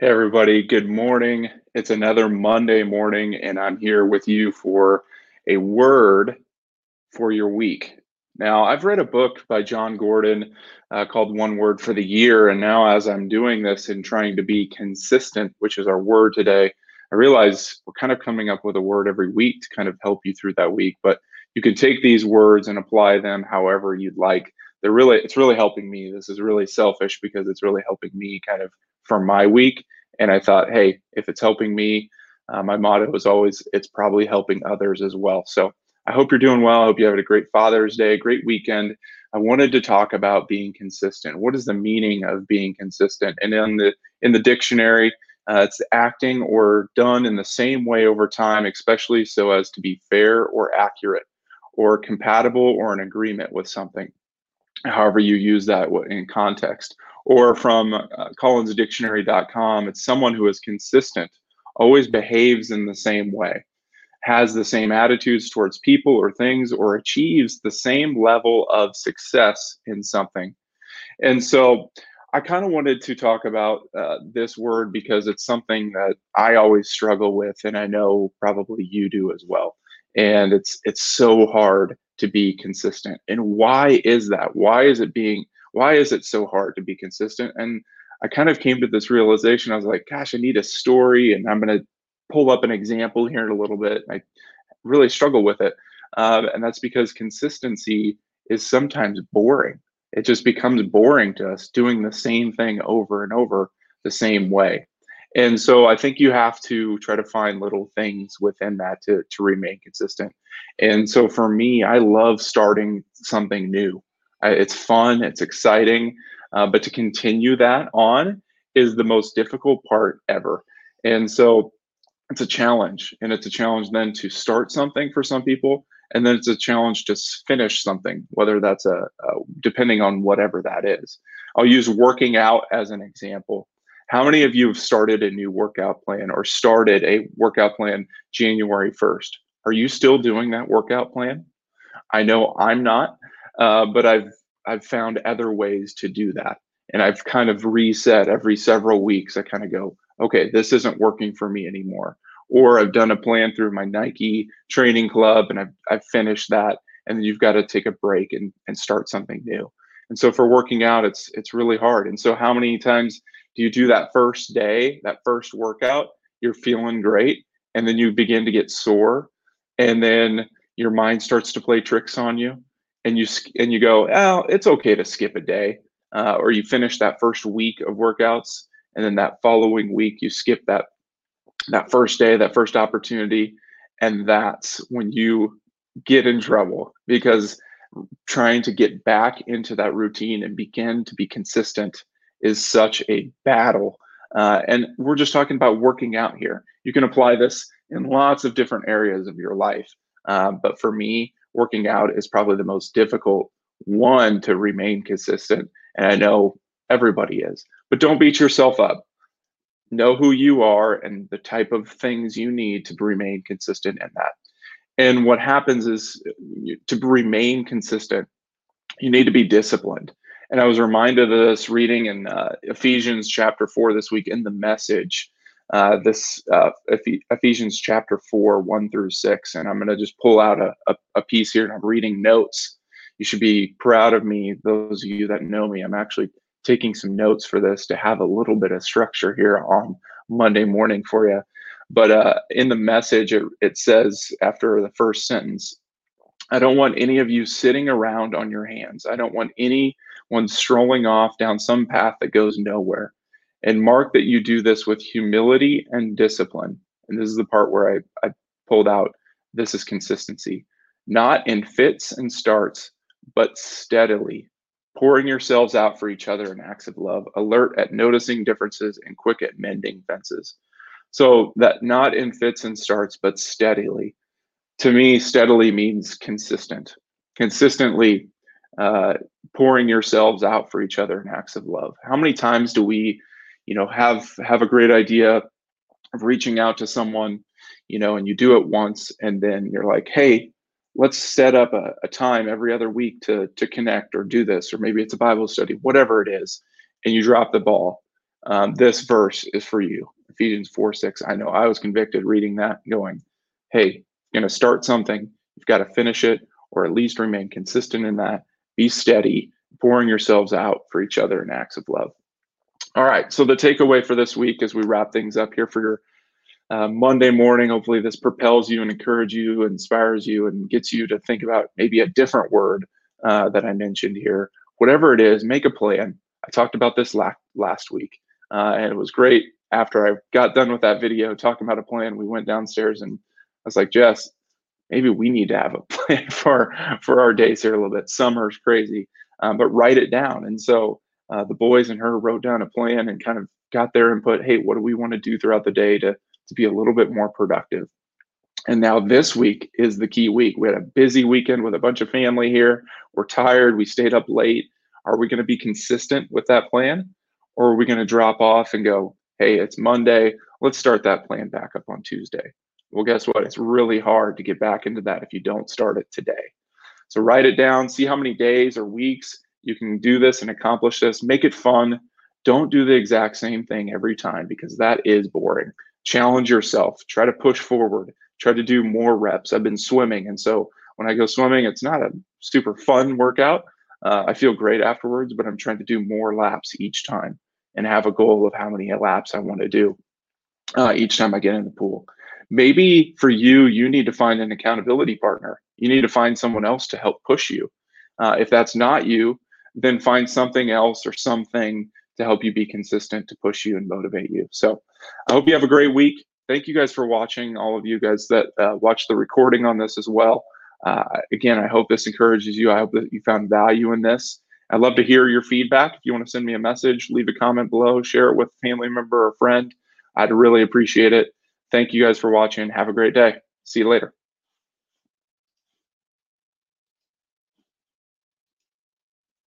Hey, everybody. Good morning. It's another Monday morning, and I'm here with you for a word for your week. Now, I've read a book by Jon Gordon uh, called One Word for the Year. And now, as I'm doing this and trying to be consistent, which is our word today, I realize we're kind of coming up with a word every week to kind of help you through that week. But you can take these words and apply them however you'd like. They're really, it's really helping me. This is really selfish because it's really helping me kind of for my week. And I thought, hey, if it's helping me, uh, my motto is always, it's probably helping others as well. So I hope you're doing well. I hope you have a great Father's Day, a great weekend. I wanted to talk about being consistent. What is the meaning of being consistent? And in the in the dictionary, uh, it's acting or done in the same way over time, especially so as to be fair or accurate, or compatible or in agreement with something. However, you use that in context or from uh, collinsdictionary.com, it's someone who is consistent, always behaves in the same way, has the same attitudes towards people or things, or achieves the same level of success in something. And so I kind of wanted to talk about uh, this word because it's something that I always struggle with, and I know probably you do as well. And it's it's so hard to be consistent. And why is that? Why is it being why is it so hard to be consistent? And I kind of came to this realization. I was like, gosh, I need a story, and I'm going to pull up an example here in a little bit. I really struggle with it. Uh, and that's because consistency is sometimes boring. It just becomes boring to us doing the same thing over and over the same way. And so I think you have to try to find little things within that to, to remain consistent. And so for me, I love starting something new. It's fun, it's exciting, uh, but to continue that on is the most difficult part ever. And so it's a challenge, and it's a challenge then to start something for some people, and then it's a challenge to finish something, whether that's a, a depending on whatever that is. I'll use working out as an example. How many of you have started a new workout plan or started a workout plan January 1st? Are you still doing that workout plan? I know I'm not. Uh, but I've I've found other ways to do that, and I've kind of reset every several weeks. I kind of go, okay, this isn't working for me anymore, or I've done a plan through my Nike training club, and I've I've finished that, and then you've got to take a break and and start something new. And so for working out, it's it's really hard. And so how many times do you do that first day, that first workout? You're feeling great, and then you begin to get sore, and then your mind starts to play tricks on you and you and you go, oh, it's okay to skip a day, uh, or you finish that first week of workouts, and then that following week you skip that that first day, that first opportunity, and that's when you get in trouble because trying to get back into that routine and begin to be consistent is such a battle. Uh, and we're just talking about working out here. You can apply this in lots of different areas of your life. Uh, but for me, working out is probably the most difficult one to remain consistent. And I know everybody is, but don't beat yourself up. Know who you are and the type of things you need to remain consistent in that. And what happens is to remain consistent, you need to be disciplined. And I was reminded of this reading in uh, Ephesians chapter 4 this week in the message uh, this uh, Ephesians chapter 4, 1 through 6. And I'm going to just pull out a, a, a, piece here and I'm reading notes. You should be proud of me, those of you that know me. I'm actually taking some notes for this to have a little bit of structure here on Monday morning for you. But uh, in the message, it, it says after the first sentence, I don't want any of you sitting around on your hands. I don't want anyone strolling off down some path that goes nowhere and mark that you do this with humility and discipline. And this is the part where I, I pulled out this is consistency, not in fits and starts, but steadily, pouring yourselves out for each other in acts of love, alert at noticing differences and quick at mending fences. So that not in fits and starts, but steadily. To me, steadily means consistent, consistently uh, pouring yourselves out for each other in acts of love. How many times do we you know have have a great idea of reaching out to someone you know and you do it once and then you're like hey let's set up a, a time every other week to to connect or do this or maybe it's a bible study whatever it is and you drop the ball um, this verse is for you. Ephesians 4 6. I know I was convicted reading that, going, hey, you're going to start something. You've got to finish it or at least remain consistent in that. Be steady, pouring yourselves out for each other in acts of love. All right. So the takeaway for this week as we wrap things up here for your uh, Monday morning, hopefully this propels you and encourages you, inspires you, and gets you to think about maybe a different word uh, that I mentioned here. Whatever it is, make a plan. I talked about this last last week, uh, and it was great. After I got done with that video talking about a plan, we went downstairs and I was like, Jess, maybe we need to have a plan for for our days here a little bit. Summer's crazy, um, but write it down. And so uh, the boys and her wrote down a plan and kind of got their input. Hey, what do we want to do throughout the day to to be a little bit more productive? And now this week is the key week. We had a busy weekend with a bunch of family here. We're tired. We stayed up late. Are we going to be consistent with that plan? Or are we going to drop off and go, hey, it's Monday. Let's start that plan back up on Tuesday? Well, guess what? It's really hard to get back into that if you don't start it today. So write it down, see how many days or weeks you can do this and accomplish this. Make it fun. Don't do the exact same thing every time because that is boring. Challenge yourself. Try to push forward. Try to do more reps. I've been swimming. And so when I go swimming, it's not a super fun workout. Uh, I feel great afterwards, but I'm trying to do more laps each time and have a goal of how many laps I want to do uh, each time I get in the pool. Maybe for you, you need to find an accountability partner. You need to find someone else to help push you. Uh, if that's not you, then find something else or something to help you be consistent to push you and motivate you. So I hope you have a great week. Thank you guys for watching, all of you guys that uh, watch the recording on this as well. Uh, again, I hope this encourages you. I hope that you found value in this. I'd love to hear your feedback. If you want to send me a message, leave a comment below, share it with a family member or friend. I'd really appreciate it. Thank you guys for watching. Have a great day. See you later.